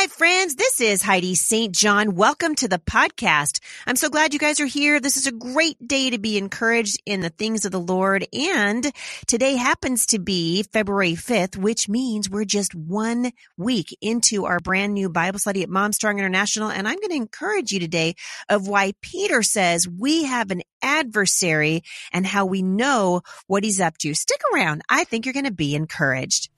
Hi, friends. This is Heidi St. John. Welcome to the podcast. I'm so glad you guys are here. This is a great day to be encouraged in the things of the Lord. And today happens to be February 5th, which means we're just one week into our brand new Bible study at Mom Strong International. And I'm going to encourage you today of why Peter says we have an adversary and how we know what he's up to. Stick around. I think you're going to be encouraged.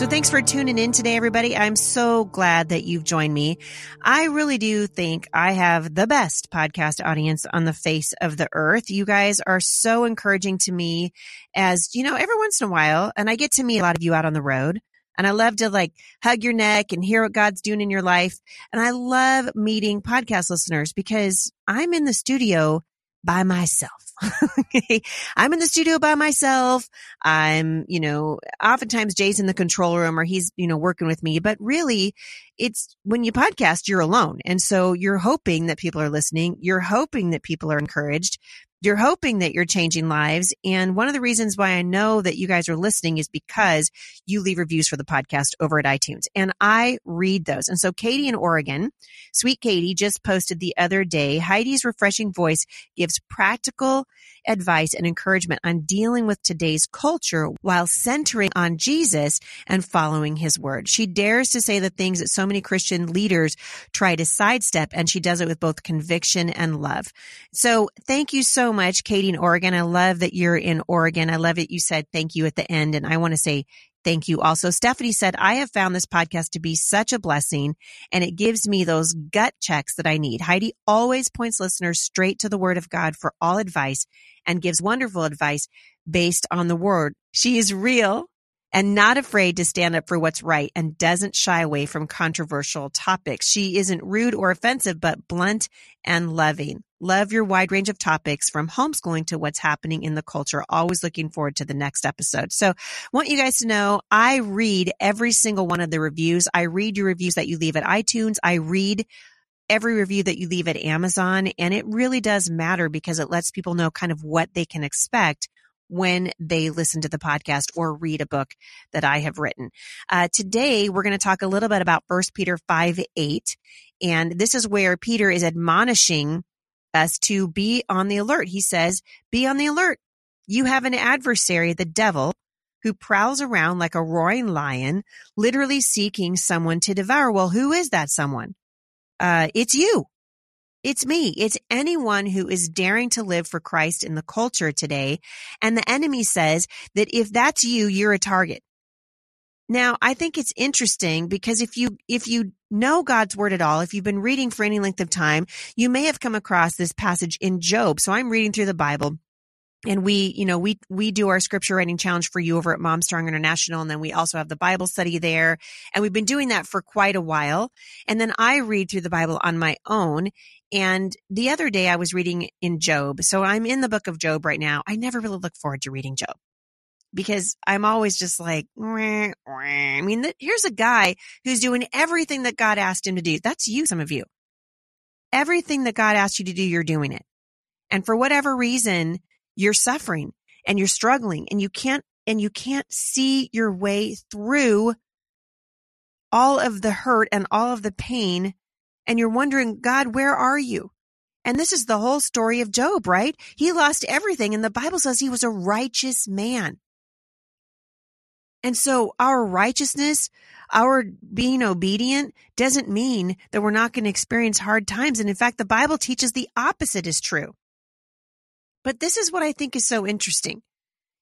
So thanks for tuning in today, everybody. I'm so glad that you've joined me. I really do think I have the best podcast audience on the face of the earth. You guys are so encouraging to me as, you know, every once in a while, and I get to meet a lot of you out on the road. And I love to like hug your neck and hear what God's doing in your life. And I love meeting podcast listeners because I'm in the studio by myself. Okay. I'm in the studio by myself. I'm, you know, oftentimes Jay's in the control room or he's, you know, working with me, but really it's when you podcast, you're alone. And so you're hoping that people are listening. You're hoping that people are encouraged you're hoping that you're changing lives. And one of the reasons why I know that you guys are listening is because you leave reviews for the podcast over at iTunes and I read those. And so Katie in Oregon, sweet Katie just posted the other day, Heidi's refreshing voice gives practical advice and encouragement on dealing with today's culture while centering on Jesus and following his word. She dares to say the things that so many Christian leaders try to sidestep and she does it with both conviction and love. So thank you so much, Katie in Oregon. I love that you're in Oregon. I love that you said thank you at the end. And I want to say Thank you. Also, Stephanie said, I have found this podcast to be such a blessing and it gives me those gut checks that I need. Heidi always points listeners straight to the word of God for all advice and gives wonderful advice based on the word. She is real and not afraid to stand up for what's right and doesn't shy away from controversial topics. She isn't rude or offensive, but blunt and loving. Love your wide range of topics from homeschooling to what's happening in the culture. Always looking forward to the next episode. So want you guys to know I read every single one of the reviews. I read your reviews that you leave at iTunes. I read every review that you leave at Amazon. And it really does matter because it lets people know kind of what they can expect when they listen to the podcast or read a book that I have written. Uh, today, we're going to talk a little bit about First Peter 5 8. And this is where Peter is admonishing us to be on the alert. He says, be on the alert. You have an adversary, the devil, who prowls around like a roaring lion, literally seeking someone to devour. Well, who is that someone? Uh, it's you. It's me. It's anyone who is daring to live for Christ in the culture today. And the enemy says that if that's you, you're a target. Now, I think it's interesting because if you, if you know God's word at all, if you've been reading for any length of time, you may have come across this passage in Job. So I'm reading through the Bible and we, you know, we, we do our scripture writing challenge for you over at Mom Strong International. And then we also have the Bible study there. And we've been doing that for quite a while. And then I read through the Bible on my own. And the other day I was reading in Job. So I'm in the book of Job right now. I never really look forward to reading Job because I'm always just like, wah, wah. I mean, here's a guy who's doing everything that God asked him to do. That's you, some of you. Everything that God asked you to do, you're doing it. And for whatever reason, you're suffering and you're struggling and you can't, and you can't see your way through all of the hurt and all of the pain. And you're wondering, God, where are you? And this is the whole story of Job, right? He lost everything. And the Bible says he was a righteous man. And so our righteousness, our being obedient doesn't mean that we're not going to experience hard times. And in fact, the Bible teaches the opposite is true. But this is what I think is so interesting.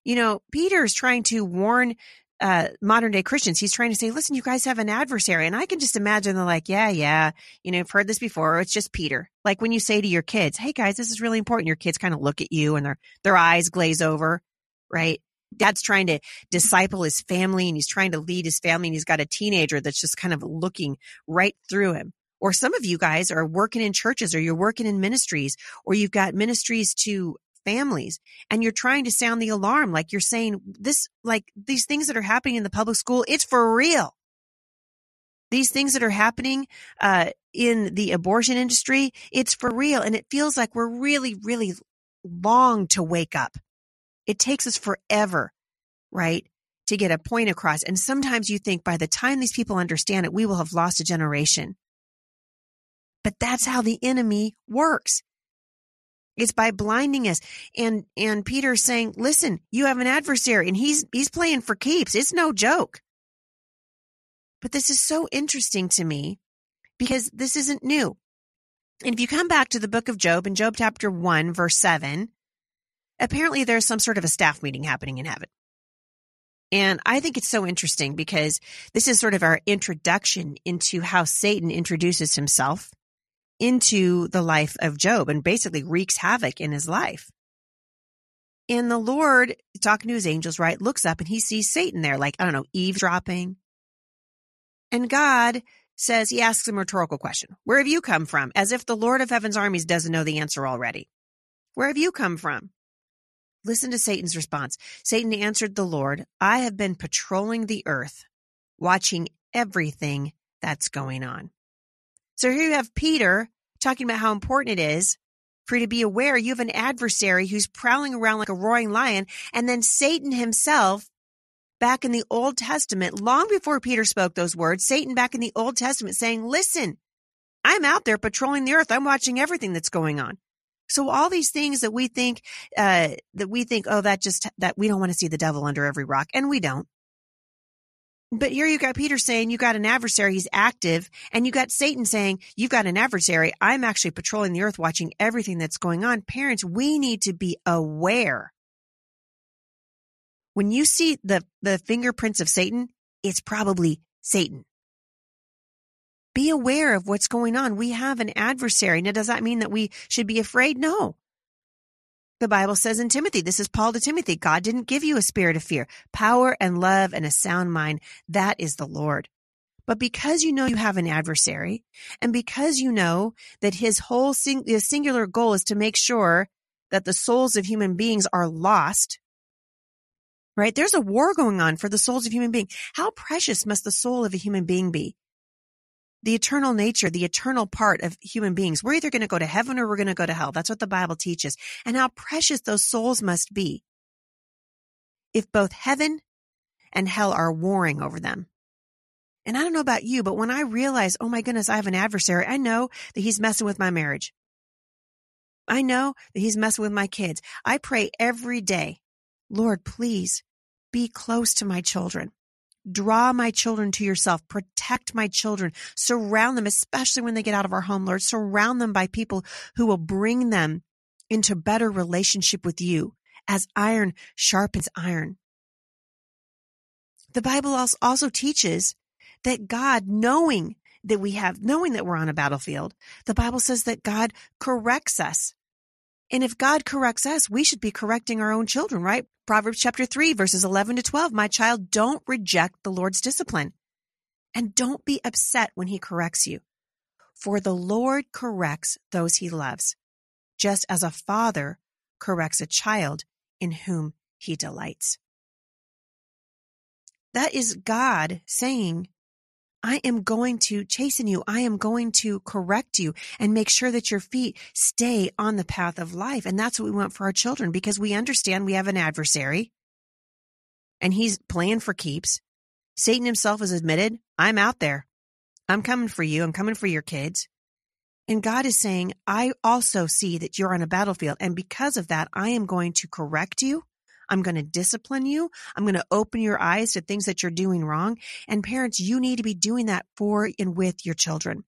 You know, Peter is trying to warn uh, modern day Christians. He's trying to say, listen, you guys have an adversary. And I can just imagine they're like, yeah, yeah, you know, I've heard this before. It's just Peter. Like when you say to your kids, hey guys, this is really important. Your kids kind of look at you and their, their eyes glaze over, right? Dad's trying to disciple his family and he's trying to lead his family and he's got a teenager that's just kind of looking right through him. Or some of you guys are working in churches or you're working in ministries or you've got ministries to families and you're trying to sound the alarm. Like you're saying this, like these things that are happening in the public school, it's for real. These things that are happening, uh, in the abortion industry, it's for real. And it feels like we're really, really long to wake up It takes us forever, right? To get a point across. And sometimes you think by the time these people understand it, we will have lost a generation. But that's how the enemy works. It's by blinding us. And, and Peter's saying, listen, you have an adversary and he's, he's playing for keeps. It's no joke. But this is so interesting to me because this isn't new. And if you come back to the book of Job in Job chapter 1, verse 7, apparently there's some sort of a staff meeting happening in heaven. And I think it's so interesting because this is sort of our introduction into how Satan introduces himself into the life of Job and basically wreaks havoc in his life. And the Lord, talking to his angels, right, looks up and he sees Satan there, like, I don't know, eavesdropping. And God says, he asks him a rhetorical question. Where have you come from? As if the Lord of heaven's armies doesn't know the answer already. Where have you come from? Listen to Satan's response. Satan answered the Lord, I have been patrolling the earth, watching everything that's going on. So here you have Peter talking about how important it is for you to be aware you have an adversary who's prowling around like a roaring lion. And then Satan himself, back in the Old Testament, long before Peter spoke those words, Satan back in the Old Testament saying, listen, I'm out there patrolling the earth. I'm watching everything that's going on. So all these things that we think, uh, that we think, oh, that just, that we don't want to see the devil under every rock. And we don't. But here you got Peter saying you got an adversary, he's active, and you got Satan saying you've got an adversary. I'm actually patrolling the earth, watching everything that's going on. Parents, we need to be aware. When you see the, the fingerprints of Satan, it's probably Satan. Be aware of what's going on. We have an adversary. Now, does that mean that we should be afraid? No. The Bible says in Timothy, this is Paul to Timothy, God didn't give you a spirit of fear, power and love and a sound mind. That is the Lord. But because you know you have an adversary and because you know that his whole sing- his singular goal is to make sure that the souls of human beings are lost, right? There's a war going on for the souls of human beings. How precious must the soul of a human being be? The eternal nature, the eternal part of human beings. We're either going to go to heaven or we're going to go to hell. That's what the Bible teaches. And how precious those souls must be if both heaven and hell are warring over them. And I don't know about you, but when I realize, oh my goodness, I have an adversary, I know that he's messing with my marriage. I know that he's messing with my kids. I pray every day, Lord, please be close to my children. Draw my children to yourself. Protect my children. Surround them, especially when they get out of our home, Lord. Surround them by people who will bring them into better relationship with you as iron sharpens iron. The Bible also teaches that God, knowing that we have, knowing that we're on a battlefield, the Bible says that God corrects us and if God corrects us, we should be correcting our own children, right? Proverbs chapter 3, verses 11 to 12. My child, don't reject the Lord's discipline and don't be upset when he corrects you. For the Lord corrects those he loves, just as a father corrects a child in whom he delights. That is God saying, I am going to chasten you. I am going to correct you and make sure that your feet stay on the path of life. And that's what we want for our children because we understand we have an adversary and he's playing for keeps. Satan himself has admitted, I'm out there. I'm coming for you. I'm coming for your kids. And God is saying, I also see that you're on a battlefield. And because of that, I am going to correct you. I'm going to discipline you. I'm going to open your eyes to things that you're doing wrong. And parents, you need to be doing that for and with your children.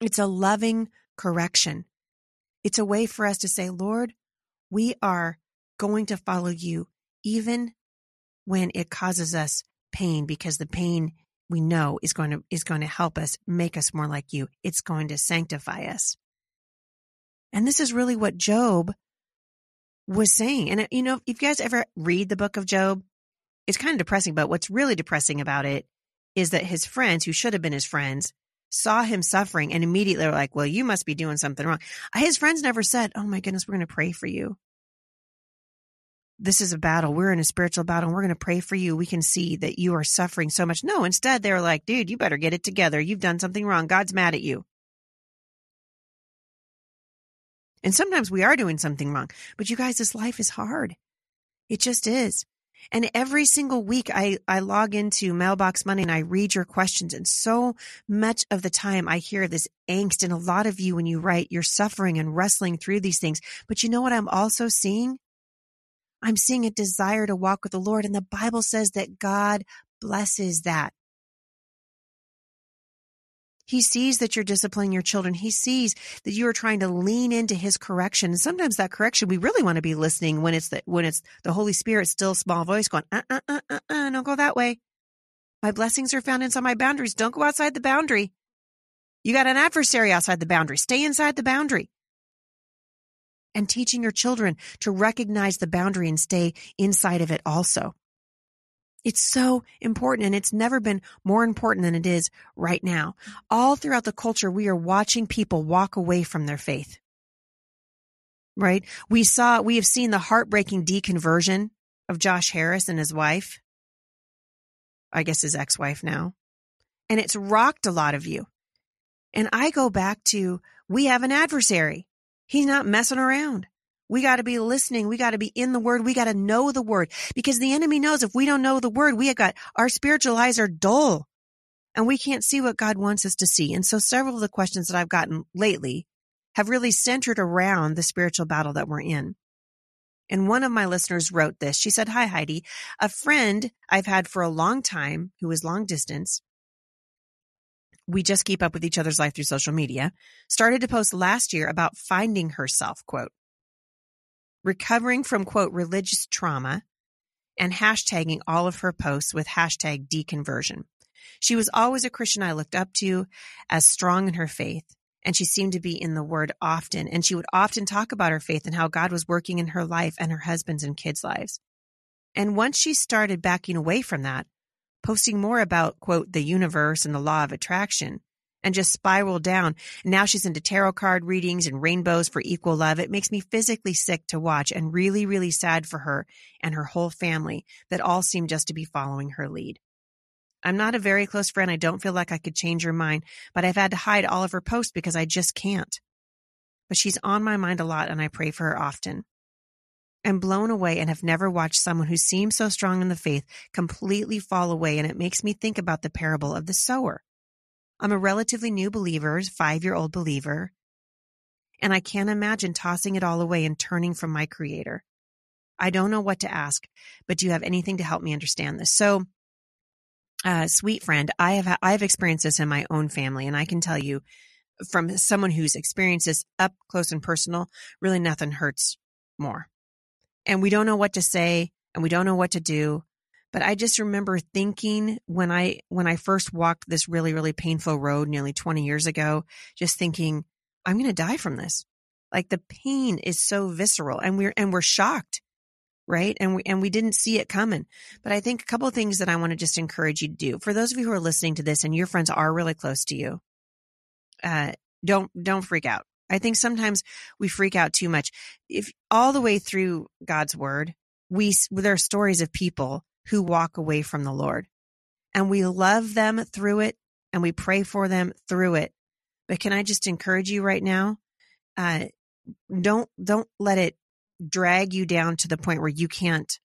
It's a loving correction. It's a way for us to say, Lord, we are going to follow you even when it causes us pain because the pain we know is going to is going to help us make us more like you. It's going to sanctify us. And this is really what Job was saying. And, uh, you know, if you guys ever read the book of Job, it's kind of depressing, but what's really depressing about it is that his friends, who should have been his friends, saw him suffering and immediately were like, well, you must be doing something wrong. His friends never said, oh my goodness, we're going to pray for you. This is a battle. We're in a spiritual battle and we're going to pray for you. We can see that you are suffering so much. No, instead, they were like, dude, you better get it together. You've done something wrong. God's mad at you. And sometimes we are doing something wrong. But you guys, this life is hard. It just is. And every single week I, I log into Mailbox Monday and I read your questions. And so much of the time I hear this angst. And a lot of you, when you write, you're suffering and wrestling through these things. But you know what I'm also seeing? I'm seeing a desire to walk with the Lord. And the Bible says that God blesses that. He sees that you're disciplining your children. He sees that you are trying to lean into his correction. And sometimes that correction, we really want to be listening when it's the, when it's the Holy Spirit, still small voice going, uh, uh, uh, uh, uh, don't go that way. My blessings are found inside my boundaries. Don't go outside the boundary. You got an adversary outside the boundary. Stay inside the boundary. And teaching your children to recognize the boundary and stay inside of it also. It's so important and it's never been more important than it is right now. All throughout the culture, we are watching people walk away from their faith. Right? We saw, we have seen the heartbreaking deconversion of Josh Harris and his wife. I guess his ex-wife now. And it's rocked a lot of you. And I go back to, we have an adversary. He's not messing around. We got to be listening. We got to be in the word. We got to know the word because the enemy knows if we don't know the word, we have got our spiritual eyes are dull and we can't see what God wants us to see. And so several of the questions that I've gotten lately have really centered around the spiritual battle that we're in. And one of my listeners wrote this. She said, Hi, Heidi. A friend I've had for a long time who is long distance. We just keep up with each other's life through social media. Started to post last year about finding herself, quote, recovering from quote religious trauma and hashtagging all of her posts with hashtag deconversion. She was always a Christian I looked up to as strong in her faith. And she seemed to be in the word often. And she would often talk about her faith and how God was working in her life and her husband's and kids' lives. And once she started backing away from that, posting more about, quote, the universe and the law of attraction, and just spiraled down. Now she's into tarot card readings and rainbows for equal love. It makes me physically sick to watch and really, really sad for her and her whole family that all seem just to be following her lead. I'm not a very close friend. I don't feel like I could change her mind, but I've had to hide all of her posts because I just can't. But she's on my mind a lot and I pray for her often. I'm blown away and have never watched someone who seems so strong in the faith completely fall away. And it makes me think about the parable of the sower. I'm a relatively new believer, five year old believer, and I can't imagine tossing it all away and turning from my creator. I don't know what to ask, but do you have anything to help me understand this? So, uh, sweet friend, I have, I've experienced this in my own family, and I can tell you from someone who's experienced this up close and personal, really nothing hurts more. And we don't know what to say and we don't know what to do. But I just remember thinking when I, when I first walked this really, really painful road nearly 20 years ago, just thinking, I'm going to die from this. Like the pain is so visceral and we're, and we're shocked. Right. And we, and we didn't see it coming. But I think a couple things that I want to just encourage you to do for those of you who are listening to this and your friends are really close to you, uh, don't, don't freak out. I think sometimes we freak out too much. If all the way through God's word, we, there are stories of people who walk away from the Lord. And we love them through it and we pray for them through it. But can I just encourage you right now? Uh, don't, don't let it drag you down to the point where you can't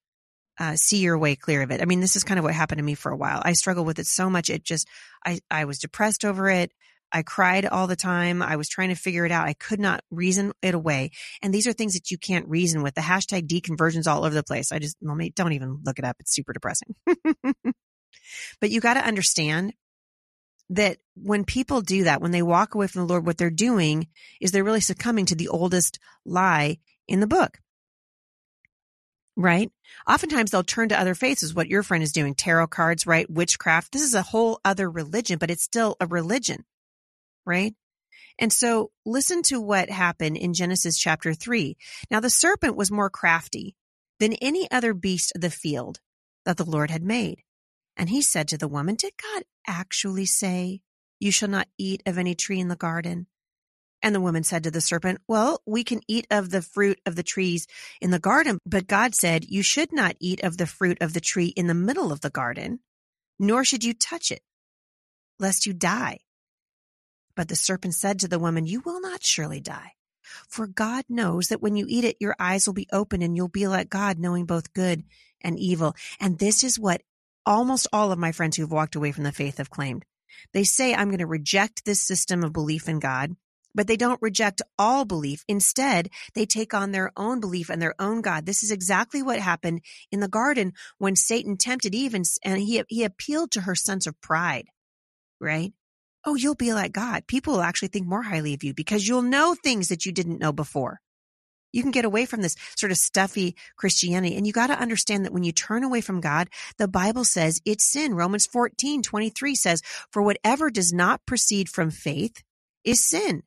uh, see your way clear of it. I mean, this is kind of what happened to me for a while. I struggled with it so much. It just, I, I was depressed over it. I cried all the time. I was trying to figure it out. I could not reason it away. And these are things that you can't reason with. The hashtag deconversions all over the place. I just, well, don't even look it up. It's super depressing. but you got to understand that when people do that, when they walk away from the Lord, what they're doing is they're really succumbing to the oldest lie in the book. Right? Oftentimes they'll turn to other faiths, is what your friend is doing. Tarot cards, right? Witchcraft. This is a whole other religion, but it's still a religion right? And so listen to what happened in Genesis chapter 3. Now the serpent was more crafty than any other beast of the field that the Lord had made. And he said to the woman, Did God actually say, You shall not eat of any tree in the garden? And the woman said to the serpent, Well, we can eat of the fruit of the trees in the garden, but God said, You should not eat of the fruit of the tree in the middle of the garden, nor should you touch it, lest you die. But the serpent said to the woman, You will not surely die. For God knows that when you eat it, your eyes will be open and you'll be like God, knowing both good and evil. And this is what almost all of my friends who've walked away from the faith have claimed. They say, I'm going to reject this system of belief in God, but they don't reject all belief. Instead, they take on their own belief and their own God. This is exactly what happened in the garden when Satan tempted Eve and, and he, he appealed to her sense of pride, right? Oh, you'll be like God. People will actually think more highly of you because you'll know things that you didn't know before. You can get away from this sort of stuffy Christianity. And you got to understand that when you turn away from God, the Bible says it's sin. Romans 14, 23 says, for whatever does not proceed from faith is sin.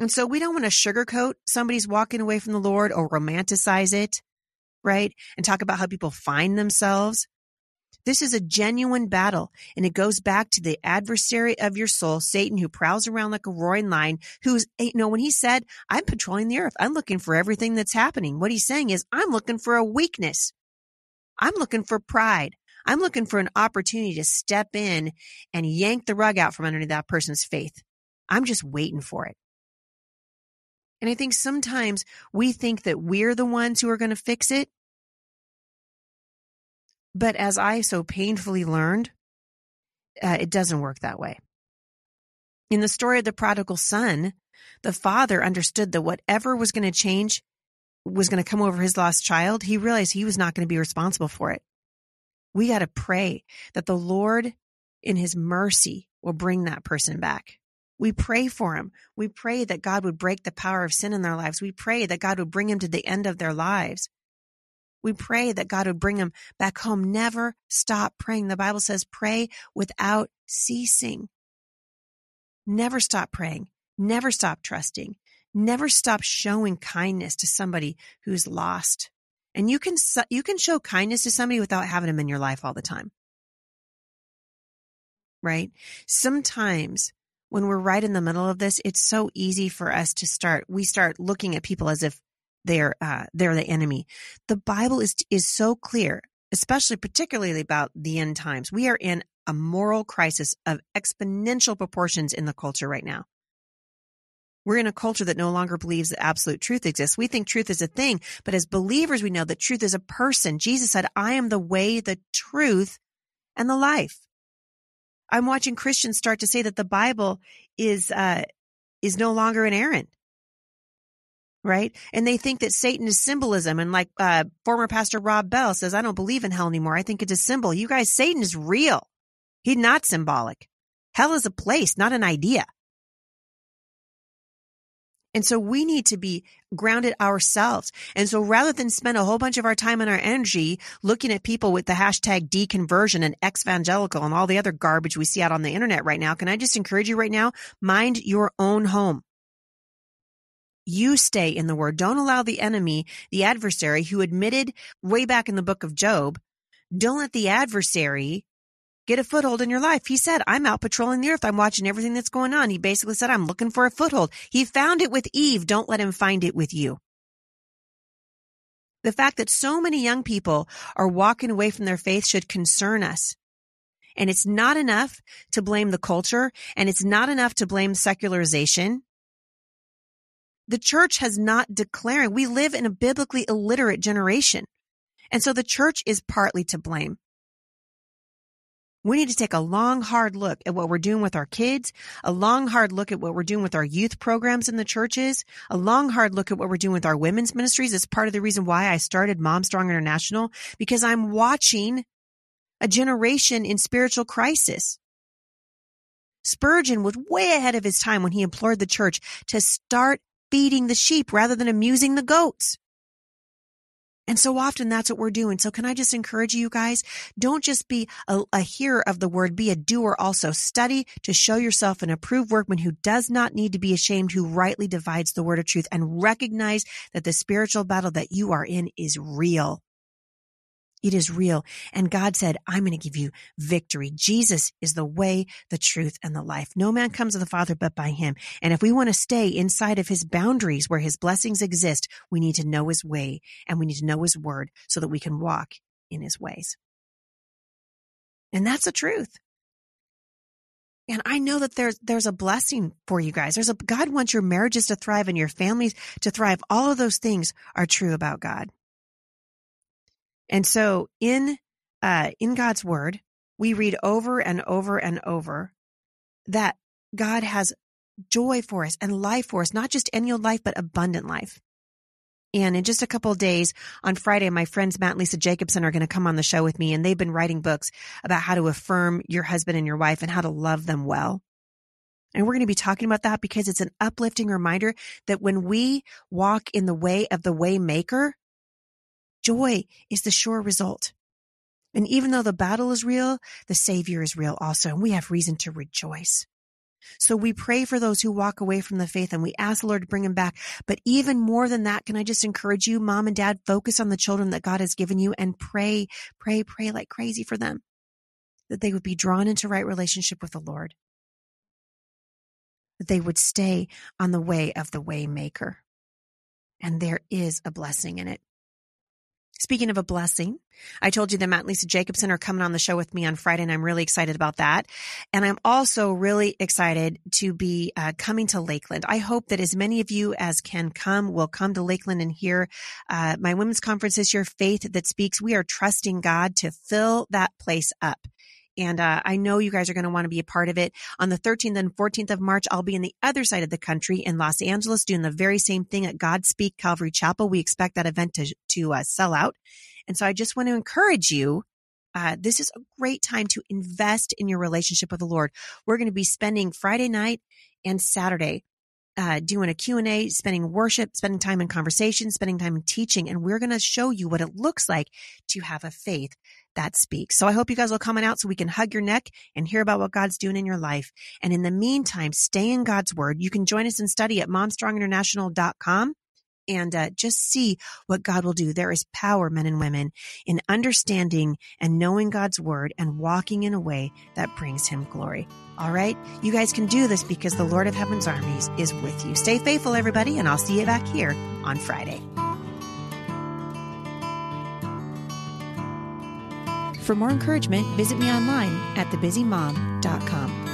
And so we don't want to sugarcoat somebody's walking away from the Lord or romanticize it, right? And talk about how people find themselves. This is a genuine battle, and it goes back to the adversary of your soul, Satan, who prowls around like a roaring lion. Who's, you eh, know, when he said, I'm patrolling the earth, I'm looking for everything that's happening. What he's saying is, I'm looking for a weakness. I'm looking for pride. I'm looking for an opportunity to step in and yank the rug out from underneath that person's faith. I'm just waiting for it. And I think sometimes we think that we're the ones who are going to fix it. But as I so painfully learned, uh, it doesn't work that way. In the story of the prodigal son, the father understood that whatever was going to change was going to come over his lost child. He realized he was not going to be responsible for it. We got to pray that the Lord, in his mercy, will bring that person back. We pray for him. We pray that God would break the power of sin in their lives. We pray that God would bring him to the end of their lives. We pray that God would bring them back home. Never stop praying. The Bible says pray without ceasing. Never stop praying. Never stop trusting. Never stop showing kindness to somebody who's lost. And you can, you can show kindness to somebody without having them in your life all the time. Right? Sometimes when we're right in the middle of this, it's so easy for us to start, we start looking at people as if they're uh, they're the enemy. The Bible is is so clear, especially particularly about the end times. We are in a moral crisis of exponential proportions in the culture right now. We're in a culture that no longer believes that absolute truth exists. We think truth is a thing, but as believers, we know that truth is a person. Jesus said, I am the way, the truth, and the life. I'm watching Christians start to say that the Bible is, uh, is no longer inerrant right? And they think that Satan is symbolism. And like uh, former pastor Rob Bell says, I don't believe in hell anymore. I think it's a symbol. You guys, Satan is real. He's not symbolic. Hell is a place, not an idea. And so we need to be grounded ourselves. And so rather than spend a whole bunch of our time and our energy looking at people with the hashtag deconversion and evangelical and all the other garbage we see out on the internet right now, can I just encourage you right now? Mind your own home. You stay in the word. Don't allow the enemy, the adversary who admitted way back in the book of Job, don't let the adversary get a foothold in your life. He said, I'm out patrolling the earth. I'm watching everything that's going on. He basically said, I'm looking for a foothold. He found it with Eve. Don't let him find it with you. The fact that so many young people are walking away from their faith should concern us. And it's not enough to blame the culture and it's not enough to blame secularization the church has not declared. We live in a biblically illiterate generation. And so the church is partly to blame. We need to take a long, hard look at what we're doing with our kids, a long, hard look at what we're doing with our youth programs in the churches, a long, hard look at what we're doing with our women's ministries. It's part of the reason why I started Mom Strong International, because I'm watching a generation in spiritual crisis. Spurgeon was way ahead of his time when he implored the church to start feeding the sheep rather than amusing the goats. And so often that's what we're doing. So can I just encourage you guys? Don't just be a, a, hearer of the word, be a doer also. Study to show yourself an approved workman who does not need to be ashamed, who rightly divides the word of truth and recognize that the spiritual battle that you are in is real. It is real. And God said, I'm going to give you victory. Jesus is the way, the truth, and the life. No man comes to the Father but by him. And if we want to stay inside of his boundaries where his blessings exist, we need to know his way and we need to know his word so that we can walk in his ways. And that's the truth. And I know that there's, there's a blessing for you guys. There's a, God wants your marriages to thrive and your families to thrive. All of those things are true about God. And so in, uh, in God's word, we read over and over and over that God has joy for us and life for us, not just any old life, but abundant life. And in just a couple of days on Friday, my friends Matt and Lisa Jacobson are going to come on the show with me and they've been writing books about how to affirm your husband and your wife and how to love them well. And we're going to be talking about that because it's an uplifting reminder that when we walk in the way of the way maker, joy is the sure result. And even though the battle is real, the savior is real also. And we have reason to rejoice. So we pray for those who walk away from the faith and we ask the Lord to bring them back. But even more than that, can I just encourage you, mom and dad, focus on the children that God has given you and pray, pray, pray like crazy for them that they would be drawn into right relationship with the Lord, that they would stay on the way of the way maker. And there is a blessing in it. Speaking of a blessing, I told you that Matt and Lisa Jacobson are coming on the show with me on Friday, and I'm really excited about that. And I'm also really excited to be uh, coming to Lakeland. I hope that as many of you as can come will come to Lakeland and hear uh, my women's conference this year, Faith That Speaks. We are trusting God to fill that place up. And uh, I know you guys are going to want to be a part of it. On the 13th and 14th of March, I'll be in the other side of the country in Los Angeles doing the very same thing at Godspeak Calvary Chapel. We expect that event to, to uh, sell out. And so I just want to encourage you. Uh, this is a great time to invest in your relationship with the Lord. We're going to be spending Friday night and Saturday uh, doing a Q&A, spending worship, spending time in conversation, spending time in teaching, and we're going to show you what it looks like to have a faith that speaks. So I hope you guys will come on out so we can hug your neck and hear about what God's doing in your life. And in the meantime, stay in God's word. You can join us and study at momstronginternational.com and uh, just see what God will do. There is power, men and women, in understanding and knowing God's word and walking in a way that brings him glory. All right. You guys can do this because the Lord of Heaven's armies is with you. Stay faithful, everybody, and I'll see you back here on Friday. For more encouragement, visit me online at thebusymom.com.